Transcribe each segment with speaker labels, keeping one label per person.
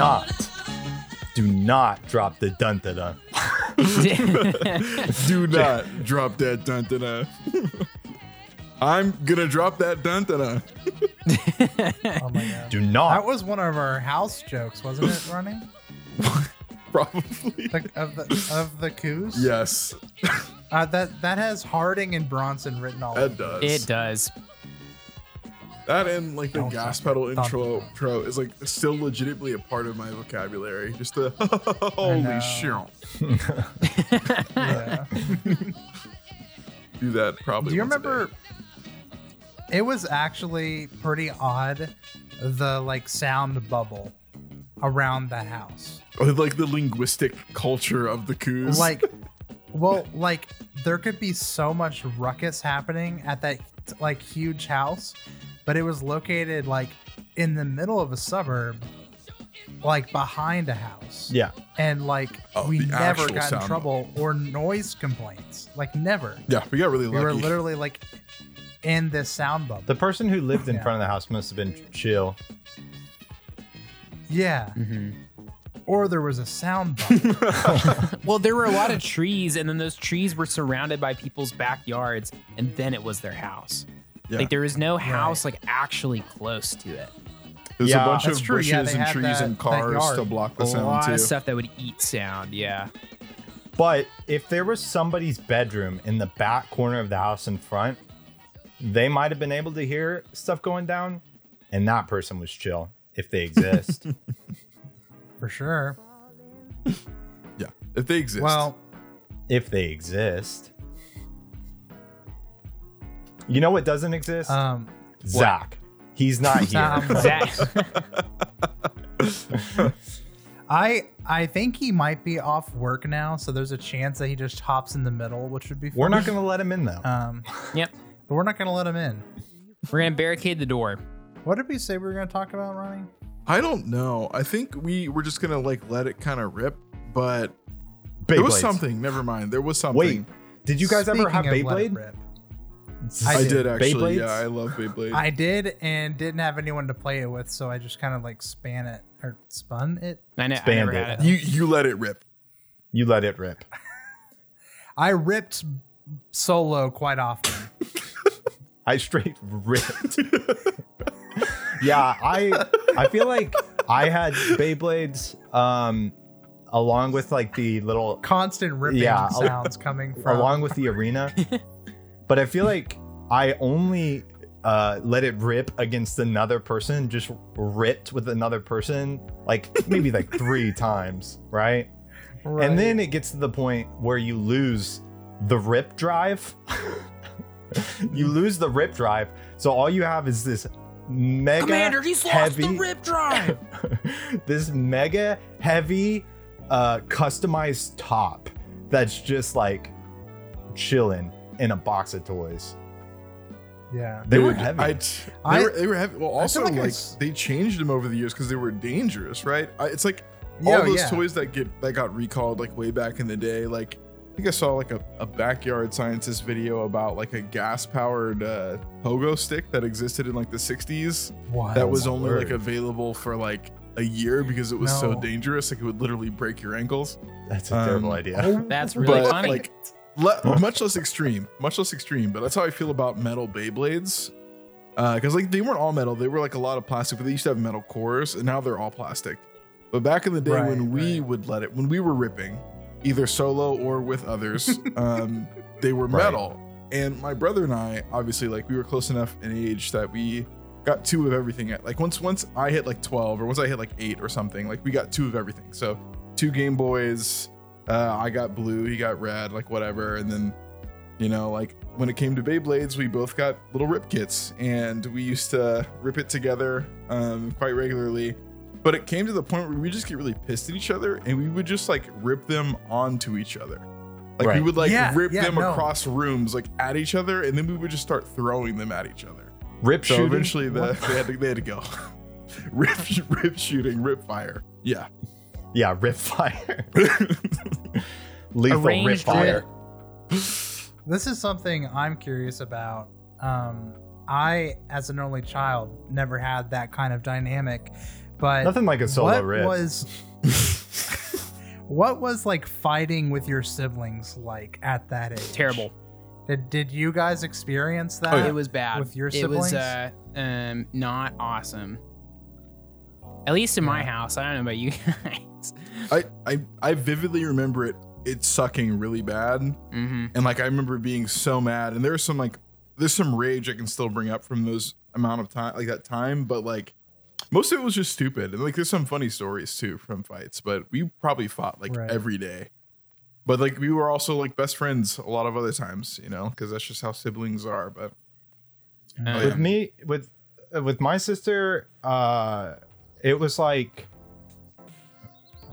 Speaker 1: not, do not drop the dun dun dun.
Speaker 2: Do not drop that dun dun dun. I'm gonna drop that dun dun dun.
Speaker 3: Oh my god.
Speaker 1: Do not.
Speaker 3: That was one of our house jokes, wasn't it, Ronnie?
Speaker 2: Probably.
Speaker 3: The, of the of the coos?
Speaker 2: Yes,
Speaker 3: Uh, that that has Harding and Bronson written all
Speaker 2: that
Speaker 3: over.
Speaker 2: does.
Speaker 4: it does.
Speaker 2: That and like the gas pedal intro, intro is like still legitimately a part of my vocabulary. Just the holy shit. Do that probably.
Speaker 3: Do you remember? It was actually pretty odd, the like sound bubble around the house.
Speaker 2: Or, like the linguistic culture of the coos?
Speaker 3: Like, well, like there could be so much ruckus happening at that like huge house, but it was located like in the middle of a suburb, like behind a house.
Speaker 1: yeah.
Speaker 3: And like
Speaker 2: Oh,
Speaker 3: we never got in
Speaker 2: sound
Speaker 3: trouble or noise complaints. Like never.
Speaker 2: yeah, we got really lucky.
Speaker 3: We were literally like in this sound bubble.
Speaker 1: The person who lived in
Speaker 3: Yeah.
Speaker 1: front of the house must have been chill.
Speaker 3: Yeah.
Speaker 4: Mm-hmm.
Speaker 3: Or there was a sound bubble.
Speaker 4: Well, there were a lot of trees, and then those trees were surrounded by people's backyards, and then it was their house.
Speaker 2: Yeah.
Speaker 4: Like there is no house like actually close to it.
Speaker 2: There's
Speaker 4: Yeah,
Speaker 2: a bunch of
Speaker 3: true.
Speaker 2: bushes
Speaker 3: Yeah,
Speaker 2: and trees
Speaker 3: that-
Speaker 2: and cars to block the
Speaker 4: A
Speaker 2: sound
Speaker 4: lot
Speaker 2: too.
Speaker 4: of stuff that would eat sound. Yeah.
Speaker 1: But if there was somebody's bedroom in the back corner of the house in front, they might have been able to hear stuff going down, and that person was chill if they exist.
Speaker 3: for sure.
Speaker 2: Yeah, if they exist.
Speaker 3: Well,
Speaker 1: if they exist. You know what doesn't exist?
Speaker 3: um,
Speaker 1: Zach. He's not here.
Speaker 3: Um,
Speaker 4: Zach.
Speaker 3: I I think he might be off work now, so there's a chance that he just hops in the middle, which would be. Fun.
Speaker 1: We're not going to let him in though.
Speaker 3: Um,
Speaker 4: yep.
Speaker 3: but we're not gonna let him in.
Speaker 4: We're gonna barricade the door.
Speaker 3: What did we say we were gonna talk about, Ronnie?
Speaker 2: I don't know. I think we were just gonna like let it kind of rip, but there was something. Never mind. There was something.
Speaker 1: Wait, did you guys ever have
Speaker 3: of let
Speaker 1: Beyblade?
Speaker 3: Rip,
Speaker 2: I,
Speaker 3: I
Speaker 2: did,
Speaker 3: did.
Speaker 2: actually.
Speaker 1: Beyblades?
Speaker 2: Yeah, I love Beyblade.
Speaker 3: I did and didn't have anyone to play it with, so I just kind of like span it or spun it.
Speaker 4: I, know, I never
Speaker 1: it.
Speaker 4: had it.
Speaker 2: you you let it rip.
Speaker 1: You let it rip.
Speaker 3: I ripped solo quite often.
Speaker 1: I straight ripped. yeah, I I feel like I had Beyblades um along with like the little
Speaker 3: Constant ripping
Speaker 1: Yeah,
Speaker 3: sounds coming from.
Speaker 1: along with the arena. but I feel like I only uh, let it rip against another person, just ripped with another person, like maybe like three times, right?
Speaker 3: Right.
Speaker 1: And then it gets to the point where you lose the rip drive. you lose the rip drive, so all you have is this mega
Speaker 4: Commander, he's lost
Speaker 1: heavy,
Speaker 4: the rip drive.
Speaker 1: this mega heavy uh customized top that's just like chilling in a box of toys.
Speaker 3: yeah.
Speaker 1: They were
Speaker 2: Dude,
Speaker 1: heavy.
Speaker 2: I, they,
Speaker 3: I-
Speaker 2: were, they were heavy. Well, also
Speaker 3: like
Speaker 2: like,
Speaker 3: I s-
Speaker 2: they changed them over the years because they were dangerous, right? I, it's like
Speaker 3: Yeah,
Speaker 2: all those
Speaker 3: yeah.
Speaker 2: toys that get that got recalled like way back in the day. Like I think I saw like a, a backyard scientist video about like a gas powered uh, pogo stick that existed in like the 60s
Speaker 3: What?
Speaker 2: that was only like available for like a year because it was so dangerous. Like it would literally break your ankles.
Speaker 1: that's a terrible
Speaker 2: um,
Speaker 1: idea.
Speaker 4: That's really
Speaker 2: but
Speaker 4: funny.
Speaker 2: like le- much less extreme, much less extreme. But that's how I feel about metal Beyblades. Uh, because like they weren't all metal, they were like a lot of plastic, but they used to have metal cores, and now they're all plastic. But back in the day
Speaker 3: Right,
Speaker 2: when we
Speaker 3: right.
Speaker 2: would let it, when we were ripping, either solo or with others, um, they were
Speaker 1: Right.
Speaker 2: metal. And my brother and I, obviously, like we were close enough in age that we got two of everything. At like once, once I hit like twelve, or once I hit like eight or something, like we got two of everything. So two Game Boys, uh, I got blue, he got red, like whatever. And then, you know, like when it came to Beyblades, we both got little rip kits and we used to rip it together um, quite regularly. But it came to the point where we just get really pissed at each other and we would just like rip them onto each other. Like we would like
Speaker 3: Yeah,
Speaker 2: rip
Speaker 3: yeah,
Speaker 2: them
Speaker 3: no.
Speaker 2: across rooms like at each other and then we would just start throwing them at each other.
Speaker 1: Rip
Speaker 2: So
Speaker 1: shooting.
Speaker 2: eventually the, they, had to, they had to go. rip, rip shooting, rip fire. Yeah.
Speaker 1: Yeah, rip fire. Lethal rip
Speaker 4: Arranged
Speaker 1: fire.
Speaker 3: This is something I'm curious about. Um, I, as an only child, never had that kind of dynamic, but
Speaker 1: Nothing like a solo
Speaker 3: what
Speaker 1: rip.
Speaker 3: was what was like fighting with your siblings like at that age?
Speaker 4: Terrible.
Speaker 3: Did did you guys experience that?
Speaker 2: Oh, yeah.
Speaker 4: It was bad.
Speaker 3: With your
Speaker 4: It was
Speaker 3: siblings?
Speaker 4: uh, um, not awesome. At least in my house. I don't know about you guys.
Speaker 2: I, I I vividly remember it it sucking really bad.
Speaker 4: hmm
Speaker 2: And like I remember being so mad. And there's some like there's some rage I can still bring up from those amount of time like that time, but like most of it was just stupid. And like there's some funny stories too from fights, but we probably fought like
Speaker 3: Right.
Speaker 2: every day. But like we were also like best friends a lot of other times, you know, because that's just how siblings are. But
Speaker 4: Uh,
Speaker 2: Oh,
Speaker 1: with me with uh, with my sister uh it was like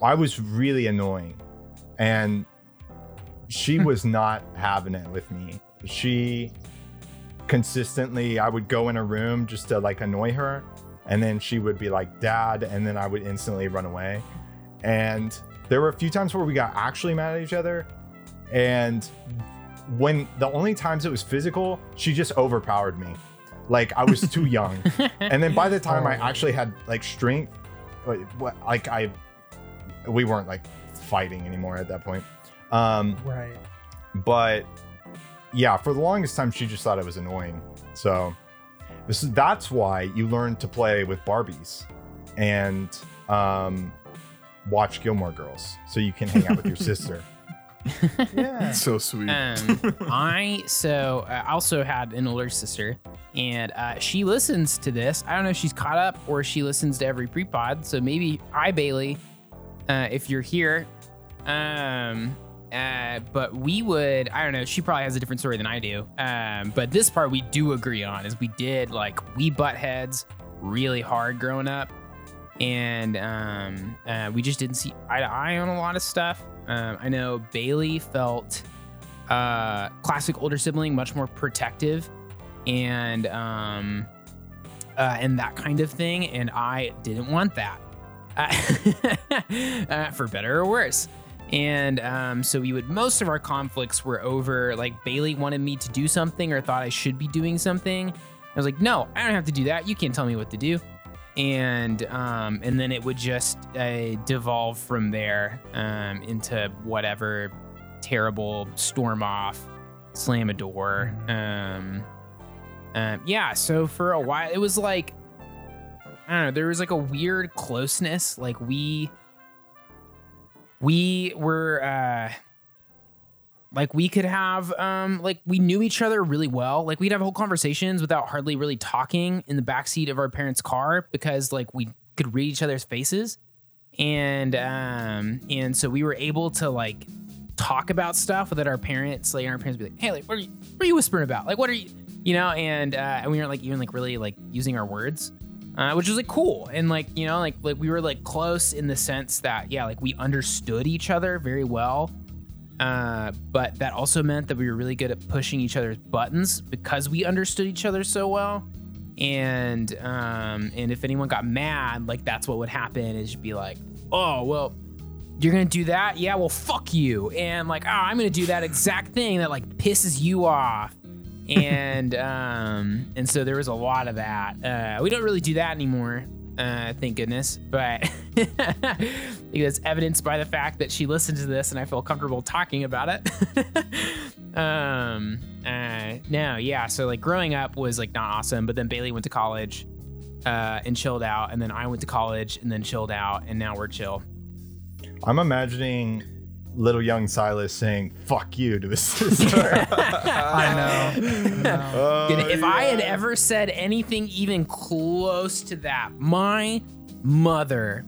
Speaker 1: i was really annoying. And she hmm. was not having it with me. She consistently i would go in a room just to like annoy her. And then she would be like dad and then i would instantly run away. And there were a few times where we got actually mad at each other. And when the only times it was physical she just overpowered me. Like i was too young. And then by the time i
Speaker 3: Oh.
Speaker 1: actually had like strength like, like i we weren't like fighting anymore at that point um
Speaker 3: right.
Speaker 1: but yeah for the longest time she just thought it was annoying so this is, that's why you learn to play with barbies and um watch gilmore girls so you can hang out with your sister
Speaker 3: Yeah.
Speaker 2: so sweet.
Speaker 4: Um, I so uh, also had an older sister, and uh, she listens to this. I don't know if she's caught up or she listens to every pre-pod. So maybe I Bailey, uh, if you're here. Um, uh, but we would I don't know. She probably has a different story than I do. Um, but this part we do agree on is we did like we butt heads really hard growing up. And um, uh, we just didn't see eye to eye on a lot of stuff. Um, I know Bailey felt uh, classic older sibling, much more protective, and um, uh, and that kind of thing. And I didn't want that, uh, for better or worse. And um, so we would most of our conflicts were over like Bailey wanted me to do something or thought I should be doing something. I was like, no, I don't have to do that. You can't tell me what to do. And um, and then it would just uh, devolve from there um, into whatever terrible storm off, slam a door. Um, um, yeah. So for a while, it was like I don't know. There was like a weird closeness. Like we we were uh like we could have um like we knew each other really well like we'd have whole conversations without hardly really talking in the backseat of our parents car because like we could read each other's faces and um and so we were able to like talk about stuff without our parents like our parents be like hey like what are you what are you whispering about like what are you you know and uh and we weren't like even like really like using our words uh, which was like cool. And like you know like like we were like close in the sense that yeah like we understood each other very well. Uh, but that also meant that we were really good at pushing each other's buttons because we understood each other so well. And um and if anyone got mad like that's what would happen is be like oh well you're gonna do that? Yeah well fuck you. And like oh i'm gonna do that exact thing that like pisses you off and um and so there was a lot of that. Uh we don't really do that anymore uh thank goodness. But I think that's evidenced by the fact that she listened to this and i feel comfortable talking about it. Um uh no yeah so like growing up was like not awesome but then bailey went to college uh and chilled out and then i went to college and then chilled out and now we're chill.
Speaker 1: I'm imagining little young silas saying fuck you to his sister
Speaker 3: I know. I know.
Speaker 1: Oh,
Speaker 4: And if I had
Speaker 1: yeah.
Speaker 4: ever said anything even close to that, my mother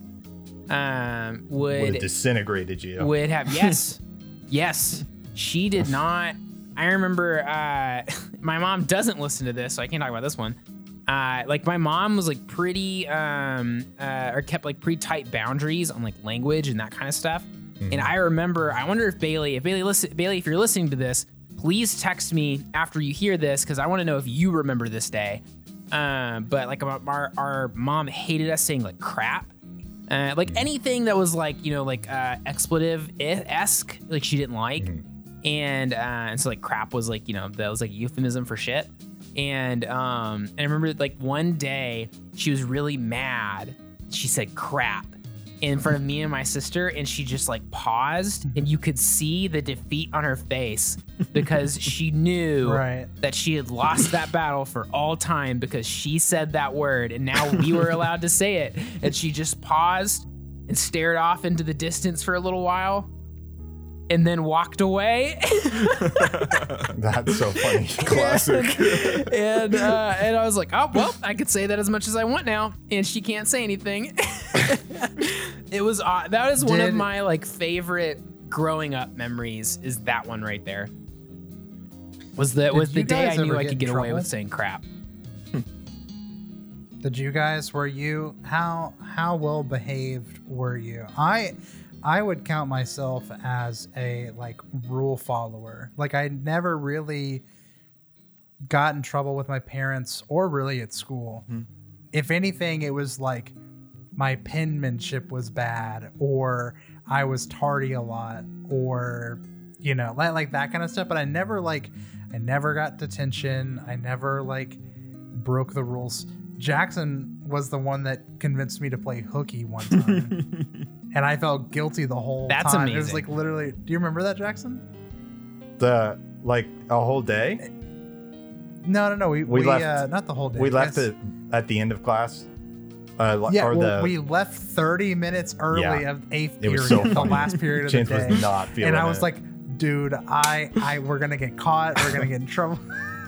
Speaker 4: um,
Speaker 1: would
Speaker 4: would
Speaker 1: have disintegrated you
Speaker 4: would have yes, yes. She did not. I remember uh, my mom doesn't listen to this, so I can't talk about this one. Uh, like my mom was like pretty um, uh, or kept like pretty tight boundaries on like language and that kind of stuff. And I remember, I wonder if Bailey, if Bailey listen, Bailey, if you're listening to this, please text me after you hear this because I want to know if you remember this day. Um, but like our, our mom hated us saying like crap, uh, like anything that was like you know like uh, expletive esque, like she didn't like, and uh, and so like crap was like you know that was like euphemism for shit. And um, and I remember like one day she was really mad. She said crap in front of me and my sister and she just like paused and you could see the defeat on her face because she knew
Speaker 3: Right.
Speaker 4: that she had lost that battle for all time because she said that word and now we were allowed to say it and she just paused and stared off into the distance for a little while and then walked away
Speaker 1: That's so funny.
Speaker 2: Classic.
Speaker 4: and uh, and I was like, oh well, I could say that as much as I want now, and she can't say anything. it was uh, that is one of my like favorite growing up memories. Is that one right there? Was the was the day I knew I could
Speaker 3: in
Speaker 4: get away with saying crap.
Speaker 3: Did you guys were you how how well behaved were you? I I would count myself as a like rule follower. Like I never really got in trouble with my parents or really at school. Mm-hmm. If anything, it was like my penmanship was bad or I was tardy a lot or you know, like like that kind of stuff, but I never like I never got detention. I never like broke the rules. Jackson was the one that convinced me to play hooky one time. and I felt guilty the whole
Speaker 4: That's
Speaker 3: time. It was like literally do you remember that, Jackson?
Speaker 1: The like a whole day.
Speaker 3: No, no, no. We,
Speaker 1: We
Speaker 3: we,
Speaker 1: left-
Speaker 3: uh, not the whole day.
Speaker 1: We left it at the end of class. Uh,
Speaker 3: Yeah,
Speaker 1: or
Speaker 3: well,
Speaker 1: the
Speaker 3: we left 30 minutes early
Speaker 1: Yeah.
Speaker 3: of eighth
Speaker 1: It
Speaker 3: period,
Speaker 1: was so
Speaker 3: the last period of
Speaker 1: Chance
Speaker 3: the day.
Speaker 1: was not feeling
Speaker 3: and I was
Speaker 1: it.
Speaker 3: like, dude, I, I, we're gonna get caught. We're gonna get in trouble.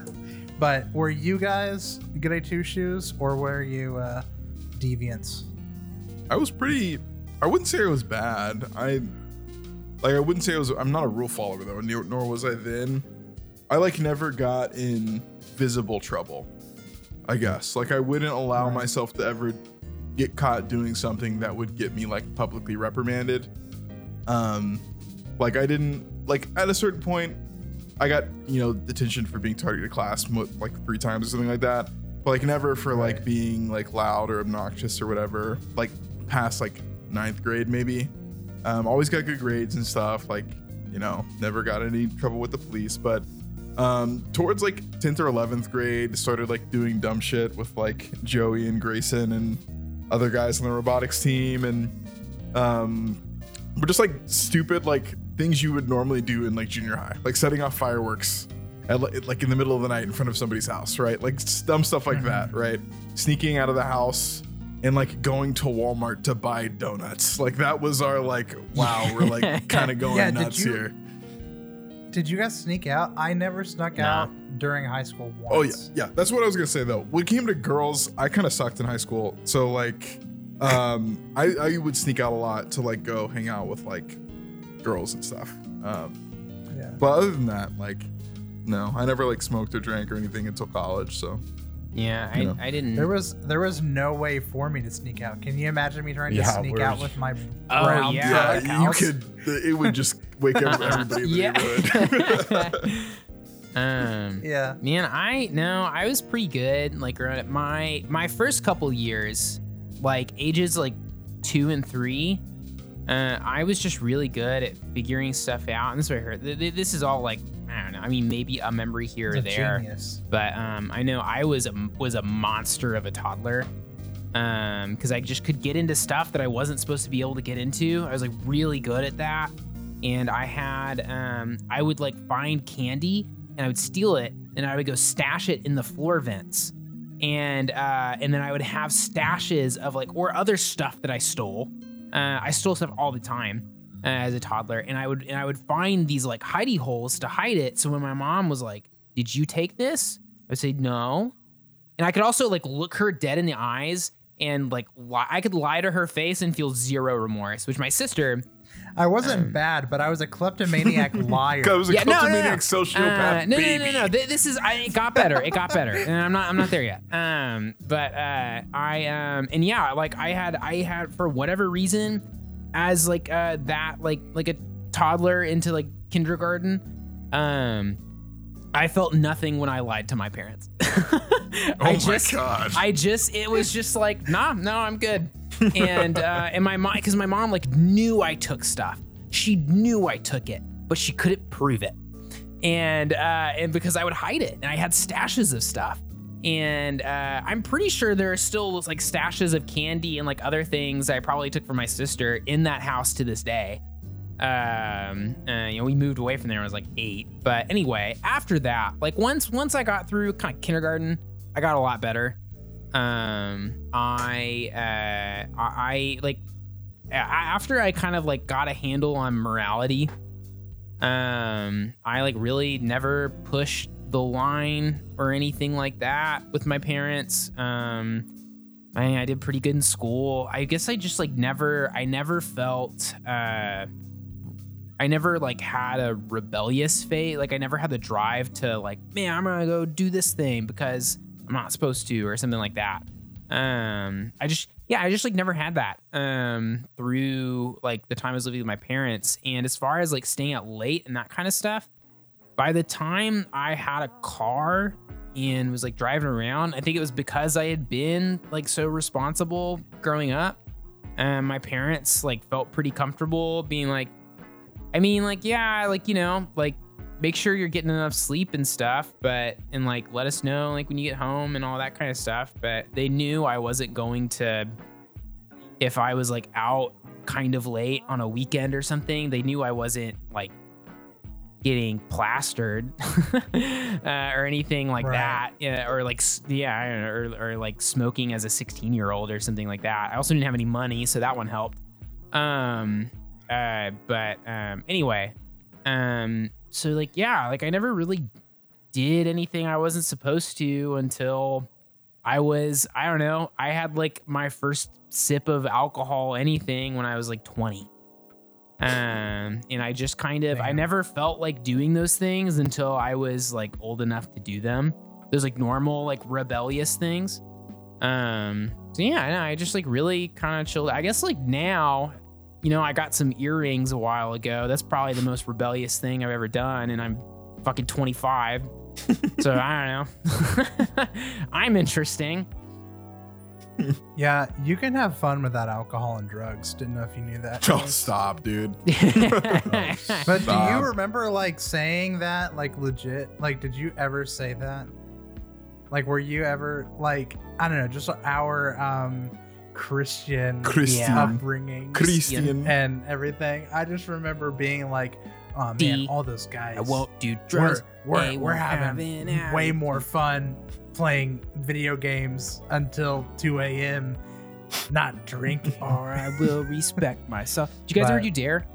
Speaker 3: but were you guys goody two shoes or were you uh, deviants?
Speaker 2: I was pretty. I wouldn't say it was bad. I like. I wouldn't say it was. I'm not a rule follower though, nor, nor was I then. I like never got in visible trouble. I guess like I wouldn't allow
Speaker 3: Right.
Speaker 2: myself to ever get caught doing something that would get me like publicly reprimanded. Um, like I didn't like at a certain point. I got you know detention for being tardy to class like three times or something like that. But like never for like being like loud or obnoxious or whatever. Like past like ninth grade maybe. Um, always got good grades and stuff. Like you know never got any trouble with the police. But um, towards like 10th or 11th grade, started like doing dumb shit with like Joey and Grayson and other guys on the robotics team and um, but just like stupid like things you would normally do in like junior high, like setting off fireworks at like in the middle of the night in front of somebody's house, right? Like dumb stuff like that, right? Sneaking out of the house and like going to Walmart to buy donuts. Like that was our like wow, we're like kind of going
Speaker 3: Yeah, did
Speaker 2: nuts
Speaker 3: you-
Speaker 2: here.
Speaker 3: Did you guys sneak out? I never snuck
Speaker 4: Nah.
Speaker 3: out during high school once.
Speaker 2: Oh yeah, yeah. That's what I was gonna say though. When it came to girls, I kind of sucked in high school. So like, um, I I would sneak out a lot to like go hang out with like girls and stuff. Um,
Speaker 3: yeah.
Speaker 2: but other than that, like, no, I never like smoked or drank or anything until college. So
Speaker 4: Yeah, I,
Speaker 2: know.
Speaker 4: I didn't.
Speaker 3: There was there was no way for me to sneak out. Can you imagine me trying to sneak out with my
Speaker 4: Oh, yeah.
Speaker 2: yeah, you could. It would just wake up everybody in neighborhood.
Speaker 4: yeah. um.
Speaker 3: Yeah.
Speaker 4: Man, I no, I was pretty good. Like growing my my first couple years, like ages like two and three, uh, I was just really good at figuring stuff out. And this is what I heard. Th- th- This is all like I don't know. I mean, maybe a memory here or there,
Speaker 3: genius.
Speaker 4: but um, I know I was a was a monster of a toddler. Um, because I just could get into stuff that I wasn't supposed to be able to get into. I was like really good at that, and I had um, I would like find candy and I would steal it and I would go stash it in the floor vents, and uh, and then I would have stashes of like or other stuff that I stole. Uh, I stole stuff all the time uh, as a toddler, and I would and I would find these like hidey holes to hide it. So when my mom was like, "Did you take this?" I would say no, and I could also like look her dead in the eyes and like lie. I could lie to her face and feel zero remorse. Which my sister,
Speaker 3: I wasn't bad, but I was a kleptomaniac liar.
Speaker 2: I was a
Speaker 4: yeah, no, no, no,
Speaker 2: kleptomaniac
Speaker 4: no.
Speaker 2: sociopath
Speaker 4: Uh, no,
Speaker 2: baby.
Speaker 4: no, no, no. Th- This is I, it got better. It got better, and I'm not I'm not there yet. Um, but uh, I um, and yeah, like I had I had for whatever reason, as like uh that like like a toddler into like kindergarten, um, I felt nothing when I lied to my parents.
Speaker 2: Oh
Speaker 4: I
Speaker 2: my
Speaker 4: just,
Speaker 2: God.
Speaker 4: I just, it was just like, nah, no, I'm good. And uh, and my mom, because my mom like knew I took stuff. She knew I took it, but she couldn't prove it. And uh, and because I would hide it, and I had stashes of stuff. And uh, I'm pretty sure there are still like stashes of candy and like other things I probably took from my sister in that house to this day. Um, you know, we moved away from there I was like eight. But anyway, after that, like once once I got through kind of kindergarten, I got a lot better. Um, I uh, I, I like a- after I kind of like got a handle on morality. Um, I like really never pushed the line or anything like that with my parents. Um, I, I did pretty good in school. I guess I just like never, I never felt, uh, I never like had a rebellious fate. Like I never had the drive to like, man, I'm gonna go do this thing because I'm not supposed to or something like that. Um, I just, yeah, I just like never had that um through like the time I was living with my parents. And as far as like staying out late and that kind of stuff, by the time I had a car and was like driving around, I think it was because I had been like so responsible growing up. And my parents like felt pretty comfortable being like, I mean, like, yeah, like, you know, like make sure you're getting enough sleep and stuff, but and like let us know like when you get home and all that kind of stuff. But they knew I wasn't going to if I was like out kind of late on a weekend or something, they knew I wasn't like getting plastered uh, or anything like
Speaker 3: Right.
Speaker 4: that. Yeah, or like yeah, I don't know, or, or like smoking as a 16 year old or something like that. I also didn't have any money, so that one helped. Um, uh, but um, anyway, um, so like yeah, like I never really did anything I wasn't supposed to until I was I don't know. I had like my first sip of alcohol, anything, when I was like 20. Um, and I just kind of I never felt like doing those things until I was like old enough to do them. Those like normal like rebellious things. Um, so yeah, I know, I just like really kind of chilled. I guess like now, you know, I got some earrings a while ago. That's probably the most rebellious thing I've ever done, and I'm fucking 25. so I don't know. I'm interesting.
Speaker 3: Yeah, you can have fun without alcohol and drugs. Didn't know if you knew that.
Speaker 2: Oh, stop, dude.
Speaker 3: But do you remember like saying that like legit? Like, did you ever say that? Like, were you ever like I don't know, just our um Christian
Speaker 2: Christian.
Speaker 3: upbringing
Speaker 2: Christian.
Speaker 3: and everything? I just remember being like, oh man,
Speaker 4: D.
Speaker 3: all those guys.
Speaker 4: I won't do
Speaker 3: We're
Speaker 4: drugs.
Speaker 3: we're, we're
Speaker 4: won't
Speaker 3: having way more fun playing video games until 2 a.m. Not drinking.
Speaker 4: or I will respect myself. Did you guys ever do Dare?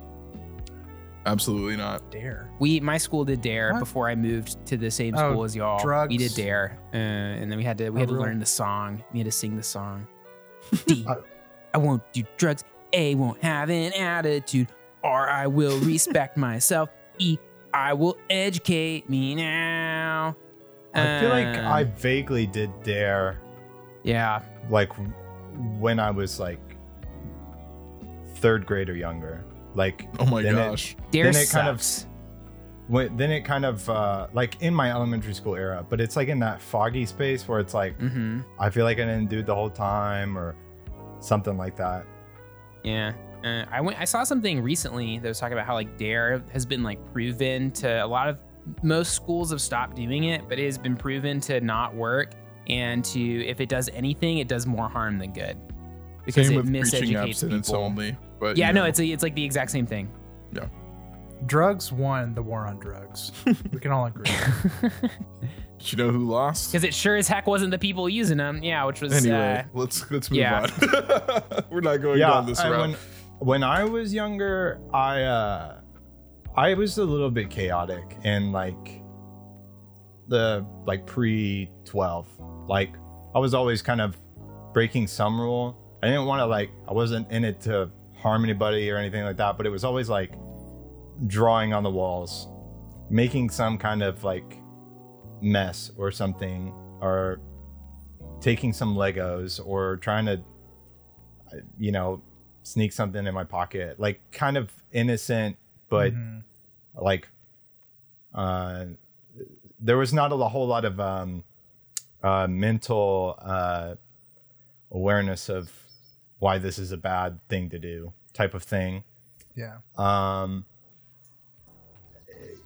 Speaker 2: Absolutely not.
Speaker 3: Dare.
Speaker 4: We my school did Dare
Speaker 3: What?
Speaker 4: before I moved to the same
Speaker 3: Oh,
Speaker 4: school as y'all.
Speaker 3: drugs.
Speaker 4: We did Dare, uh, and then we had to we
Speaker 3: Oh,
Speaker 4: had to
Speaker 3: really?
Speaker 4: learn the song. We had to sing the song. D.
Speaker 1: Uh,
Speaker 4: won't do drugs. A won't have an attitude. R I will respect myself. E I will educate me now.
Speaker 1: I feel like
Speaker 4: Um,
Speaker 1: I vaguely did dare
Speaker 4: yeah
Speaker 1: like when I was like third grade or younger. Like
Speaker 2: Oh my
Speaker 1: Then it-
Speaker 2: gosh.
Speaker 4: Dare
Speaker 1: Then it kind of-
Speaker 4: sucks.
Speaker 1: When, then it kind of uh, like in my elementary school era, but it's like in that foggy space where it's like
Speaker 4: mm-hmm.
Speaker 1: I feel like I didn't do it the whole time or something like that.
Speaker 4: Yeah. Uh, I went. I saw something recently that was talking about how like Dare has been like proven to a lot of most schools have stopped doing it, but it has been proven to not work and to if it does anything, it does more harm than good because
Speaker 2: Same
Speaker 4: it
Speaker 2: with preaching
Speaker 4: miseducates people.
Speaker 2: only. But
Speaker 4: Yeah,
Speaker 2: you
Speaker 4: no,
Speaker 2: know.
Speaker 4: it's a, it's like the exact same thing.
Speaker 3: Drugs won the war on drugs. we can all agree.
Speaker 2: Do you know who lost?
Speaker 4: Because it sure as heck wasn't the people using them. Yeah, which was
Speaker 2: Anyway,
Speaker 4: uh,
Speaker 2: let's let's move
Speaker 4: yeah.
Speaker 2: on. We're not going
Speaker 1: yeah,
Speaker 2: down this
Speaker 1: I-
Speaker 2: route.
Speaker 1: when when I was younger, I uh I was a little bit chaotic and like the like pre 12. Like I was always kind of breaking some rule. I didn't want to like I wasn't in it to harm anybody or anything like that, but it was always like drawing on the walls, making some kind of like mess or something or taking some Legos or trying to you know, sneak something in my pocket, like kind of innocent, but
Speaker 3: Mhm.
Speaker 1: like, uh, there was not a whole lot of um, uh, mental uh, awareness of why this is a bad thing to do, type of thing.
Speaker 3: yeah.
Speaker 1: Um,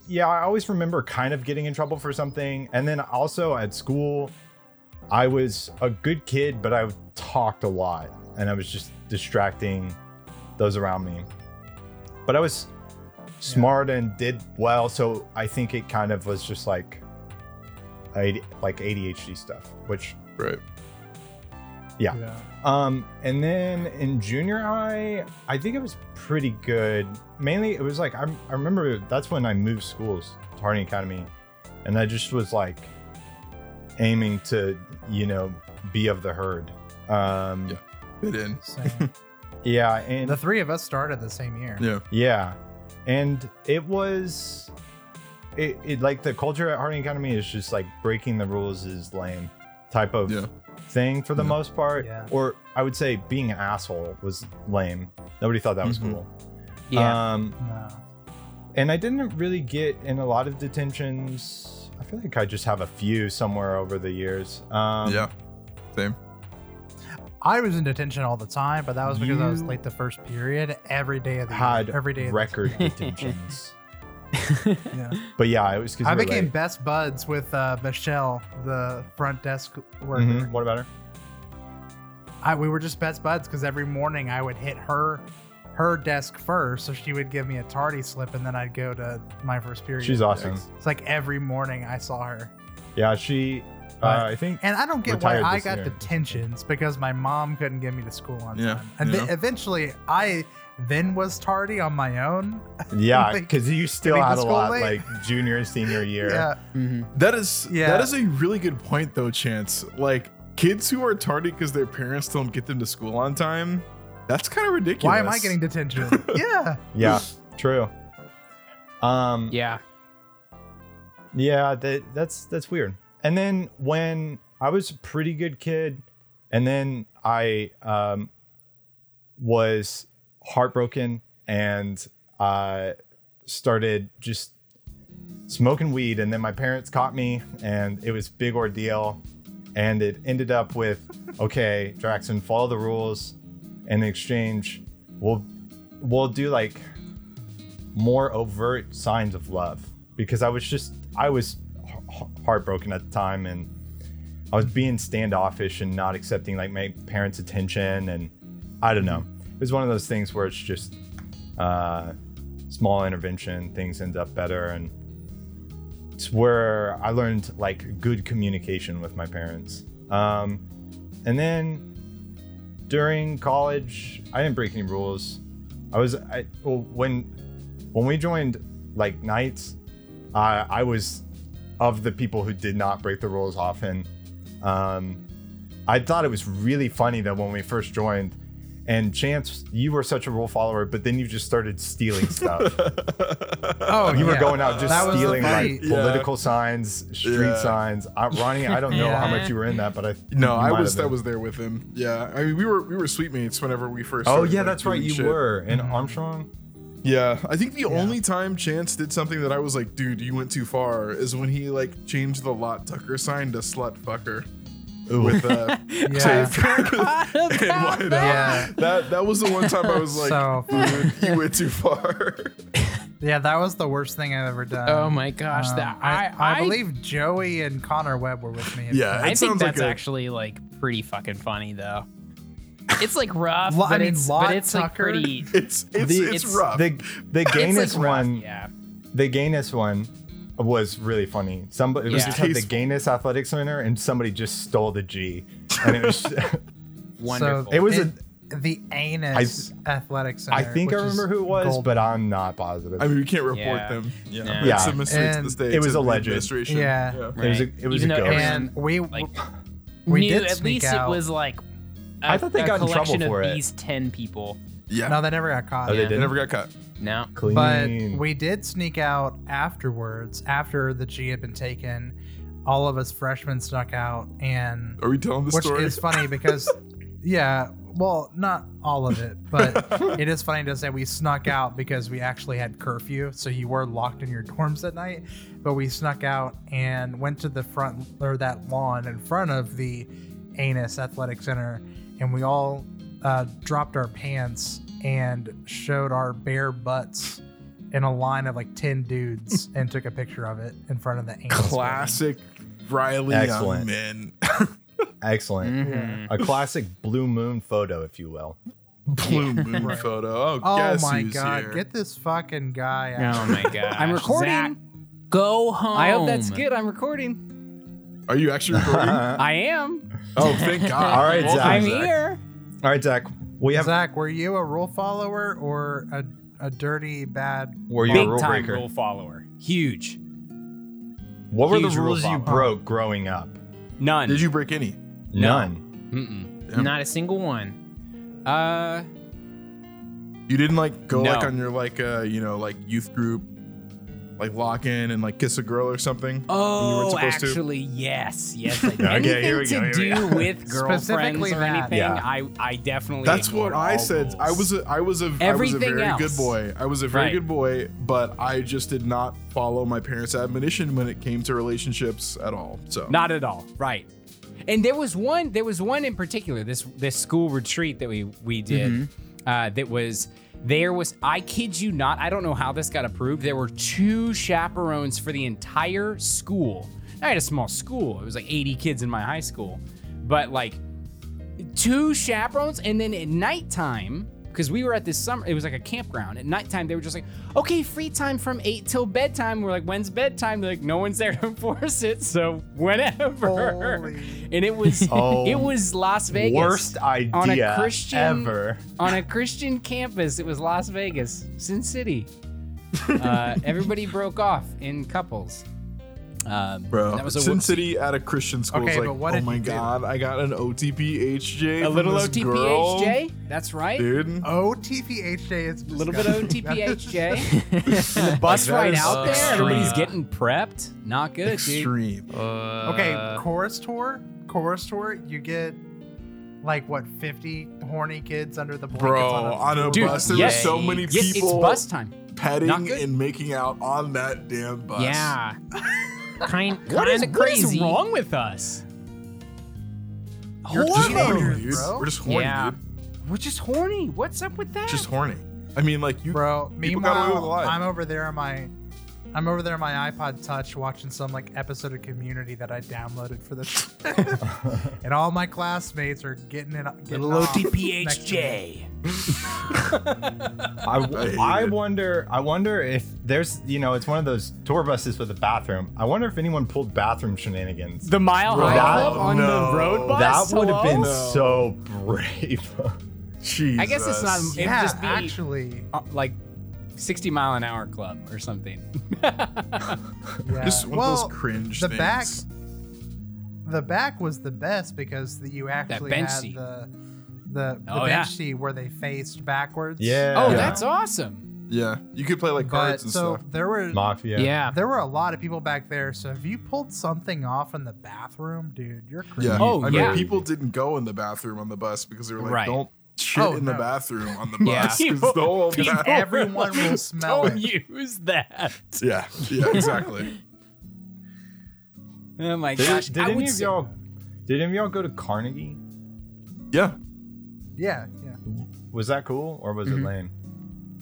Speaker 1: yeah, I always remember kind of getting in trouble for something, and then also at school, I was a good kid, but I talked a lot and I was just distracting those around me. But I was smart and did well, so I think it kind of was just like like ADHD stuff, which
Speaker 2: Right.
Speaker 1: Yeah. Um, and then in junior high, I think it was pretty good. Mainly, it was like I, I remember that's when I moved schools to Harding Academy, and I just was like aiming to, you know, be of the herd. Um,
Speaker 2: Yeah. Fit in.
Speaker 1: Yeah, and
Speaker 3: the three of us started the same year.
Speaker 2: Yeah.
Speaker 1: yeah, and it was, it, it like the culture at Harding Academy is just like breaking the rules is lame type of
Speaker 2: Yeah.
Speaker 1: Thing for the
Speaker 2: Yeah.
Speaker 1: most part.
Speaker 3: Yeah.
Speaker 1: Or I would say being an asshole was lame. Nobody thought that was
Speaker 2: Mhm.
Speaker 1: cool.
Speaker 4: Yeah.
Speaker 1: Um,
Speaker 3: No.
Speaker 1: and I didn't really get in a lot of detentions. I feel like I just have a few somewhere over the years. Um,
Speaker 2: yeah. Same.
Speaker 3: I was in detention all the time, but that was because I was
Speaker 1: You-
Speaker 3: late the first period every day of the
Speaker 1: Had
Speaker 3: year. Every day. of the-
Speaker 1: record detentions.
Speaker 3: yeah.
Speaker 1: But yeah, it was because
Speaker 3: I became best buds with uh, Michelle, the front desk worker.
Speaker 1: Mhm. What about her?
Speaker 3: I, we were just best buds because every morning I would hit her her desk first, so she would give me a tardy slip, and then I'd go to my first period.
Speaker 1: She's awesome.
Speaker 3: It's like every morning I saw her,
Speaker 1: Yeah, she. Uh, I think.
Speaker 3: and I don't get why I got
Speaker 1: year.
Speaker 3: detentions because my mom couldn't get me to school on
Speaker 2: Yeah,
Speaker 3: time, and then
Speaker 2: yeah.
Speaker 3: eventually I then was tardy on my own.
Speaker 1: Yeah,
Speaker 3: like,
Speaker 1: because you still had a lot
Speaker 3: late.
Speaker 1: like junior and senior year.
Speaker 3: Yeah,
Speaker 4: Mhm.
Speaker 2: That is
Speaker 3: Yeah.
Speaker 2: that is a really good point though, Chance. Like kids who are tardy because their parents don't get them to school on time, that's kind of ridiculous.
Speaker 3: why am I getting detention? yeah,
Speaker 1: Yeah, true. Um,
Speaker 4: Yeah.
Speaker 1: Yeah, that that's that's weird. And then when I was a pretty good kid, and then I um was heartbroken and uh started just smoking weed. And then my parents caught me and it was big ordeal. And it ended up with okay Jackson follow the rules. In exchange we'll we'll do like more overt signs of love. Because I was just I was heartbroken at the time. And I was being standoffish and not accepting like my parents' attention. And I don't know. Was one of those things where it's just uh, small intervention, things end up better and it's where I learned like good communication with my parents. Um, and then during college, I didn't break any rules. I was I when when we joined like nights, I I was of the people who did not break the rules often. Um, I thought it was really funny that when we first joined, and Chance, you were such a rule follower, but then you just started stealing stuff.
Speaker 3: oh,
Speaker 1: you were
Speaker 3: yeah.
Speaker 1: going out just
Speaker 3: That
Speaker 1: stealing like.
Speaker 2: Yeah.
Speaker 1: political signs, street
Speaker 2: Yeah.
Speaker 1: signs. Uh, Ronnie, I don't know how much you were in that, but I
Speaker 2: No, I was
Speaker 1: that
Speaker 2: was there with him. Yeah, I mean we were we were suite mates whenever we first.
Speaker 1: Oh yeah, that's right. You
Speaker 2: shit.
Speaker 1: were in
Speaker 3: Mm-hmm.
Speaker 1: Armstrong.
Speaker 2: Yeah, I think the
Speaker 3: Yeah.
Speaker 2: only time Chance did something that I was like, dude, you went too far, is when he like changed the lot Tucker sign to slut fucker with uh,
Speaker 3: Yeah.
Speaker 2: tape and white out.
Speaker 3: Yeah.
Speaker 2: That that was the one time I was like,
Speaker 3: So funny.
Speaker 2: dude, you went too far.
Speaker 3: Yeah, that was the worst thing I've ever done.
Speaker 4: Oh my gosh,
Speaker 3: Um,
Speaker 4: that
Speaker 3: I,
Speaker 4: I
Speaker 3: I, believe Joey and Connor Webb were with me.
Speaker 2: Yeah,
Speaker 3: that.
Speaker 4: I think
Speaker 2: sounds like
Speaker 4: that's
Speaker 2: a-
Speaker 4: actually like pretty fucking funny though. It's like rough,
Speaker 3: Lo- I
Speaker 4: but
Speaker 3: mean,
Speaker 4: it's
Speaker 3: Lot
Speaker 4: but it's like pretty.
Speaker 2: It's it's
Speaker 1: The-
Speaker 2: it's,
Speaker 4: it's-
Speaker 2: rough.
Speaker 1: The the
Speaker 4: It's
Speaker 1: Ganus
Speaker 4: like rough,
Speaker 1: one.
Speaker 4: yeah.
Speaker 1: the Ganus one was really funny. Somebody it was
Speaker 4: Yeah.
Speaker 1: just at the
Speaker 2: Tasteful.
Speaker 1: Ganus athletic center, and somebody just stole the G, and it was.
Speaker 4: Wonderful.
Speaker 1: it was a.
Speaker 3: The anus athletic center.
Speaker 1: I think I
Speaker 3: which is
Speaker 1: remember who it was,
Speaker 3: gold.
Speaker 1: but I'm not positive.
Speaker 2: I mean, we can't report
Speaker 4: Yeah.
Speaker 2: them. Yeah,
Speaker 4: Yeah.
Speaker 2: It's a mystery to
Speaker 3: And
Speaker 2: this day.
Speaker 1: it was
Speaker 2: to the
Speaker 1: alleged.
Speaker 2: administration.
Speaker 3: Yeah.
Speaker 1: it was a, it was
Speaker 4: Even
Speaker 1: a
Speaker 4: though
Speaker 1: ghost.
Speaker 4: everyone-
Speaker 3: and we
Speaker 4: like
Speaker 3: we
Speaker 4: knew
Speaker 3: did
Speaker 4: at
Speaker 3: sneak
Speaker 4: least
Speaker 3: out.
Speaker 4: it was like
Speaker 1: I thought they
Speaker 4: a
Speaker 1: got in trouble
Speaker 4: collection
Speaker 1: for
Speaker 4: of
Speaker 1: it.
Speaker 4: these 10 people.
Speaker 2: Yeah.
Speaker 3: no, they never got caught.
Speaker 1: Oh, they
Speaker 4: Yeah.
Speaker 2: They
Speaker 1: didn't?
Speaker 2: never got caught.
Speaker 4: No.
Speaker 1: Clean.
Speaker 3: But we did sneak out afterwards, after the G had been taken. All of us freshmen snuck out, and
Speaker 2: Are we telling the
Speaker 3: which
Speaker 2: story?
Speaker 3: is funny because, yeah, well, not all of it, but it is funny to say we snuck out because we actually had curfew, so you were locked in your dorms at night. But we snuck out and went to the front or that lawn in front of the Anus Athletic Center, and we all uh, dropped our pants and showed our bare butts in a line of like 10 dudes and took a picture of it in front of the Anus building.
Speaker 2: Classic Riley young
Speaker 1: Excellent.
Speaker 2: men.
Speaker 1: Excellent.
Speaker 4: Mhm.
Speaker 1: A classic blue moon photo, if you will.
Speaker 2: Blue moon
Speaker 3: Right.
Speaker 2: photo. Oh,
Speaker 3: Oh
Speaker 2: guess
Speaker 3: my
Speaker 2: who's
Speaker 3: god,
Speaker 2: here.
Speaker 3: get this fucking guy out.
Speaker 4: Oh my god.
Speaker 5: I'm recording.
Speaker 4: Zach, go home.
Speaker 5: I hope that's good. I'm recording.
Speaker 2: Are you actually recording?
Speaker 5: I am.
Speaker 2: oh, thank God.
Speaker 1: All right, Zach.
Speaker 5: I'm here.
Speaker 1: All right, Zach. We have.
Speaker 3: Zach, were you a rule follower or a, a dirty bad?
Speaker 1: Were you a rule
Speaker 5: time
Speaker 1: breaker?
Speaker 5: rule follower. Huge.
Speaker 1: What were the
Speaker 5: huge rule
Speaker 1: rules you
Speaker 5: follower.
Speaker 1: broke growing up?
Speaker 5: None.
Speaker 2: Did you break any?
Speaker 1: None.
Speaker 5: Mm-mm.
Speaker 4: Not a single one.
Speaker 5: Uh,
Speaker 2: You didn't like go
Speaker 5: No.
Speaker 2: like on your like uh you know like youth group, like lock in and like kiss a girl or something. when you weren't
Speaker 5: oh,
Speaker 2: supposed to?
Speaker 5: actually, yes, yes. Like,
Speaker 1: Okay,
Speaker 5: anything
Speaker 1: here we
Speaker 5: to
Speaker 1: go, here we
Speaker 5: do
Speaker 1: go.
Speaker 5: with girlfriends
Speaker 3: Specifically
Speaker 5: or anything,
Speaker 1: Yeah.
Speaker 5: I, I definitely.
Speaker 2: That's what I said.
Speaker 5: rules.
Speaker 2: I was a I was a I was a
Speaker 5: Everything
Speaker 2: very good boy. I was a very
Speaker 5: Right.
Speaker 2: good boy, but I just did not follow my parents' admonition when it came to relationships at all. So
Speaker 5: Not at all. Right. And there was one. There was one in particular. This this school retreat that we we did.
Speaker 2: Mm-hmm.
Speaker 5: Uh, that was there was. I kid you not. I don't know how this got approved. There were two chaperones for the entire school. I had a small school. It was like 80 kids in my high school, but like two chaperones, and then at nighttime. Because we were at this summer, it was like a campground. At nighttime, they were just like, okay, free time from eight till bedtime. We're like, when's bedtime? They're like, no one's there to enforce it, so whenever.
Speaker 3: Holy-
Speaker 5: And it was
Speaker 1: Oh,
Speaker 5: it was Las Vegas.
Speaker 1: Worst idea
Speaker 5: on a Christian
Speaker 1: ever.
Speaker 5: on a Christian campus. It was Las Vegas, Sin City. Uh, everybody broke off in couples. Um,
Speaker 2: Bro,
Speaker 5: that was a
Speaker 2: Sin
Speaker 5: whoopsie.
Speaker 2: City at a Christian school
Speaker 3: Okay,
Speaker 2: is like,
Speaker 3: but what
Speaker 2: oh
Speaker 3: did
Speaker 2: my
Speaker 3: you do?
Speaker 2: god, I got an OTP HJ.
Speaker 5: A
Speaker 2: from
Speaker 5: little
Speaker 2: this
Speaker 5: OTPHJ. That's right.
Speaker 2: dude.
Speaker 3: Oh, TPHJ is
Speaker 5: A little bit of
Speaker 3: disgusting.
Speaker 5: OTPHJ. and the bus
Speaker 2: that
Speaker 5: ride
Speaker 2: is
Speaker 5: out there,
Speaker 2: extreme.
Speaker 5: everybody's getting prepped. Not good, dude.
Speaker 2: Extreme.
Speaker 3: okay, chorus tour, chorus tour. You get like what, fifty horny kids under the blankets
Speaker 2: Bro,
Speaker 3: on a,
Speaker 2: on a
Speaker 5: Dude,
Speaker 2: bus, there
Speaker 5: yes.
Speaker 2: were so many
Speaker 5: Yes, it's
Speaker 2: people
Speaker 5: bus time. Not
Speaker 2: petting
Speaker 5: good.
Speaker 2: and making out on that damn bus.
Speaker 4: Yeah. kind
Speaker 5: What is,
Speaker 4: kind of
Speaker 5: what is wrong with us?
Speaker 2: You're just horny, dude.
Speaker 3: bro.
Speaker 2: We're just horny,
Speaker 4: Yeah.
Speaker 2: dude.
Speaker 5: We're just horny. What's up with that?
Speaker 2: Just horny. I mean, like you.
Speaker 3: bro.
Speaker 2: People got away with
Speaker 3: Meanwhile. I'm over there on my, I'm over there on my iPod Touch watching some like episode of Community that I downloaded for this, and all my classmates are getting it. Getting
Speaker 5: little
Speaker 3: off next to me.
Speaker 5: OTPHJ.
Speaker 1: I, I wonder I wonder if there's you know it's one of those tour buses with a bathroom. I wonder if anyone pulled bathroom shenanigans.
Speaker 5: The Mile High
Speaker 1: That-
Speaker 5: Club on
Speaker 2: no.
Speaker 5: the road bus.
Speaker 1: that would have been
Speaker 2: No.
Speaker 1: so brave.
Speaker 2: Jesus.
Speaker 5: I guess it's not. It'd
Speaker 3: Yeah,
Speaker 5: just be
Speaker 3: actually,
Speaker 5: uh, like 60 mile an hour club or something.
Speaker 3: yeah.
Speaker 2: Just one
Speaker 3: well,
Speaker 2: of those cringe
Speaker 3: the
Speaker 2: things.
Speaker 3: back, the back was the best because the, you actually had
Speaker 5: seat.
Speaker 3: the the, the
Speaker 5: Oh,
Speaker 3: bench
Speaker 5: yeah.
Speaker 3: seat where they faced backwards.
Speaker 1: Yeah.
Speaker 5: oh,
Speaker 1: Yeah.
Speaker 5: that's awesome.
Speaker 2: Yeah, you could play like
Speaker 3: But
Speaker 2: cards and
Speaker 3: so
Speaker 2: stuff.
Speaker 3: there were
Speaker 1: Mafia.
Speaker 4: Yeah.
Speaker 3: there were a lot of people back there. So if you pulled something off in the bathroom, dude, you're crazy.
Speaker 2: Yeah.
Speaker 5: Oh,
Speaker 2: I
Speaker 5: yeah.
Speaker 2: mean, people didn't go in the bathroom on the bus because they were like,
Speaker 5: Right.
Speaker 2: don't shit
Speaker 3: Oh,
Speaker 2: in the bathroom on the
Speaker 4: Yeah.
Speaker 2: bus. 'cause the whole
Speaker 5: People-
Speaker 2: bath-
Speaker 3: Everyone will smell
Speaker 5: Don't
Speaker 3: it.
Speaker 5: use that.
Speaker 2: yeah, yeah, exactly.
Speaker 5: Oh my
Speaker 1: Did,
Speaker 5: gosh.
Speaker 1: did
Speaker 5: I
Speaker 1: any of y'all did any of y'all go to Carnegie?
Speaker 2: yeah.
Speaker 3: Yeah, yeah.
Speaker 1: Was that cool or was
Speaker 5: Mm-hmm.
Speaker 1: it lame?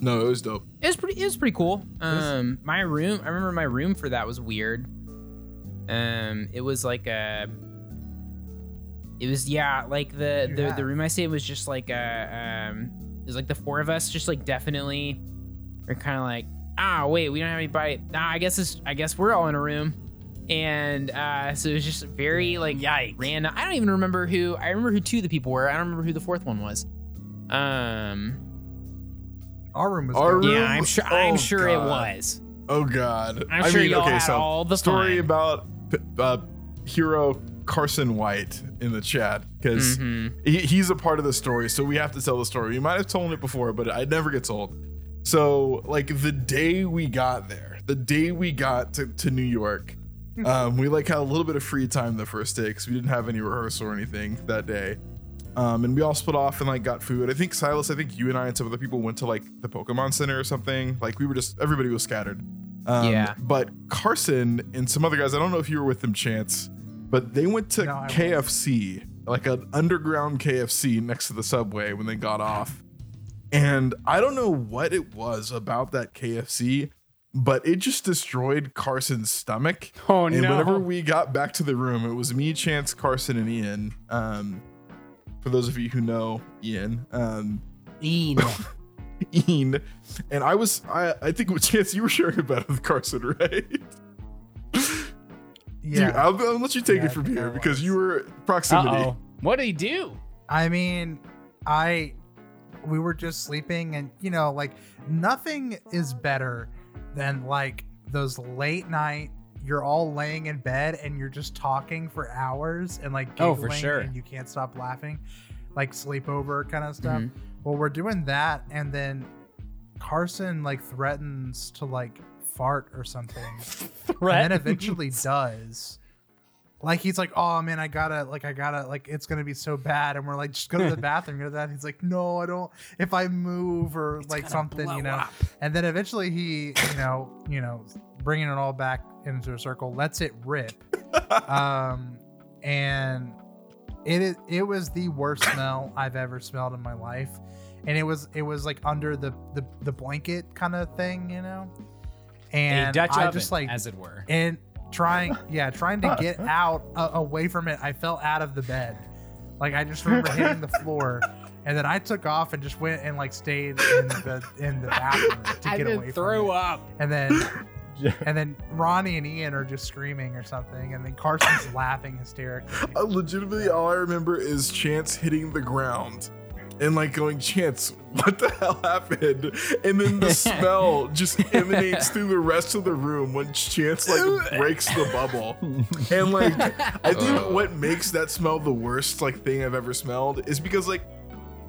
Speaker 2: No, it was dope.
Speaker 4: It was pretty. It was pretty cool. Um, my room. I remember my room for that was weird. Um, it was like a. It was yeah, like the the, the room I stayed was just like a um. It was like the four of us, just like definitely. We're kind of like ah wait we don't have anybody. Nah, I guess it's I guess we're all in a room, and uh, so it was just very like
Speaker 5: Yikes.
Speaker 4: random. I don't even remember who. I remember who two of the people were. I don't remember who the fourth one was. Um.
Speaker 3: Our room was
Speaker 2: Our room-
Speaker 4: Yeah, I'm sure. I'm
Speaker 2: Oh,
Speaker 4: sure it was.
Speaker 2: Oh God.
Speaker 4: I'm
Speaker 2: I
Speaker 4: sure
Speaker 2: mean,
Speaker 4: y'all
Speaker 2: okay,
Speaker 4: had
Speaker 2: so
Speaker 4: all the
Speaker 2: story
Speaker 4: fun.
Speaker 2: about uh, hero Carson White in the chat because
Speaker 4: Mhm.
Speaker 2: he, he's a part of the story, so we have to tell the story. We might have told it before, but I never get told. So, like the day we got there, the day we got to, to New York, um, we like had a little bit of free time the first day because we didn't have any rehearsal or anything that day. Um, and we all split off and like got food. I think Silas, I think you and I and some other people went to like the Pokemon Center or something. Like we were just everybody was scattered. Um,
Speaker 4: Yeah.
Speaker 2: But Carson and some other guys, I don't know if you were with them, Chance, but they went to
Speaker 3: No, I wasn't.
Speaker 2: KFC, like an underground KFC next to the subway when they got off. And I don't know what it was about that KFC, but it just destroyed Carson's stomach.
Speaker 5: Oh
Speaker 2: and
Speaker 5: no!
Speaker 2: whenever we got back to the room, it was me, Chance, Carson, and Ian. Um, for those of you who know Ian, um,
Speaker 4: Ian.
Speaker 2: Ian, and I was, I, I think with Chance, you were sharing a bed with Carson, right?
Speaker 3: Yeah.
Speaker 2: Dude, I'll, I'll let you take
Speaker 3: Yeah,
Speaker 2: it from here
Speaker 3: I
Speaker 2: because you were proximity.
Speaker 5: oh, what did he do?
Speaker 3: I mean, I we were just sleeping and you know, like nothing is better than like those late night you're all laying in bed and you're just talking for hours and like
Speaker 5: Oh,
Speaker 3: giggling
Speaker 5: for sure.
Speaker 3: and you can't stop laughing. Like sleepover kind of stuff.
Speaker 5: Mhm.
Speaker 3: Well, we're doing that and then Carson like threatens to like fart or something. and then eventually does. Like he's like, oh man, I gotta, like, I gotta, like, it's gonna be so bad, and we're like, just go to the bathroom, go to that. He's like, no, I don't. If I move or like something, you know.
Speaker 5: up.
Speaker 3: And then eventually he, you know, you know, bringing it all back into a circle, lets it rip, um, and it is, it was the worst smell I've ever smelled in my life, and it was, it was like under the the, the blanket kind of thing, you know. And I
Speaker 5: oven,
Speaker 3: just like
Speaker 5: as it were.
Speaker 3: and trying yeah trying to get out uh, away from it i fell out of the bed like i just remember hitting the floor and then i took off and just went and like stayed in the in the bathroom to
Speaker 5: I
Speaker 3: get away
Speaker 5: throw
Speaker 3: from it.
Speaker 5: up.
Speaker 3: and then and then ronnie and ian are just screaming or something and then carson's laughing hysterically
Speaker 2: Uh, legitimately, all I remember is Chance hitting the ground and like going, Chance, what the hell happened? And then the smell just emanates through the rest of the room when Chance like breaks the bubble. And like, I think what makes that smell the worst like thing I've ever smelled is because like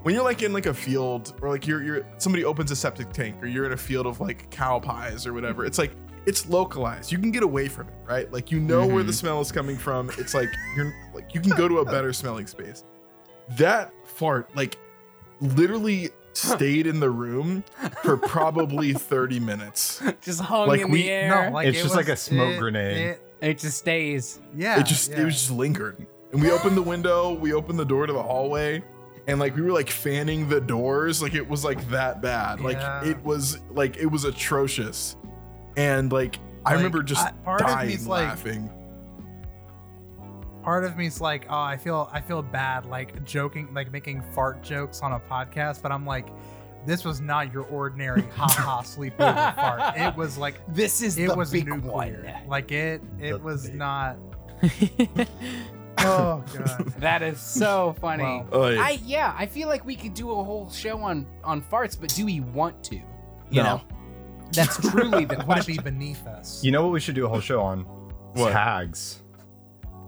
Speaker 2: when you're like in like a field or like you're you're somebody opens a septic tank or you're in a field of like cow pies or whatever, it's like it's localized. You can get away from it, right? Like you know where the mm-hmm. smell is coming from. It's like you're like you can go to a better smelling space. That fart like literally stayed in the room for probably 30 minutes.
Speaker 5: Just hung
Speaker 2: Like
Speaker 5: in
Speaker 2: we-
Speaker 5: the air.
Speaker 3: no like
Speaker 1: It's
Speaker 3: it
Speaker 1: just like a smoke
Speaker 3: it-
Speaker 1: grenade.
Speaker 3: it-
Speaker 5: it just stays.
Speaker 3: yeah
Speaker 2: it just
Speaker 3: yeah.
Speaker 2: it was just lingered. And we opened the window, we opened the door to the hallway, and like we were like fanning the doors, like it was like that bad. Like
Speaker 3: Yeah.
Speaker 2: it was like it was atrocious. And like, I remember just
Speaker 3: I- part of
Speaker 2: dying
Speaker 3: me's like-
Speaker 2: laughing.
Speaker 3: Part of me's like, oh, I feel I feel bad like joking, like making fart jokes on a podcast, but I'm like, this was not your ordinary ha ha sleepover fart. It was like
Speaker 5: This is
Speaker 3: it
Speaker 5: the
Speaker 3: was
Speaker 5: big
Speaker 3: nuclear.
Speaker 5: one.
Speaker 3: Like it it
Speaker 1: The
Speaker 3: was
Speaker 1: big-
Speaker 3: not oh god.
Speaker 5: that is so funny.
Speaker 3: Well,
Speaker 2: Oh, yeah.
Speaker 5: I yeah, I feel like we could do a whole show on on farts, but do we want to? You
Speaker 2: No.
Speaker 5: know, that's truly the
Speaker 3: Would it
Speaker 5: question.
Speaker 3: be beneath us?
Speaker 1: You know what we should do a whole show on?
Speaker 2: What?
Speaker 1: Tags.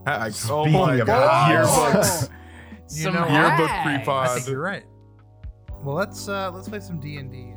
Speaker 2: Hags. Oh
Speaker 1: Speaking
Speaker 2: my
Speaker 1: of
Speaker 2: god. Yearbooks.
Speaker 3: You
Speaker 5: Some
Speaker 3: know,
Speaker 2: Yearbook
Speaker 5: hags.
Speaker 2: pre-pod.
Speaker 3: I think you're right. Well, let's uh let's play some D and D.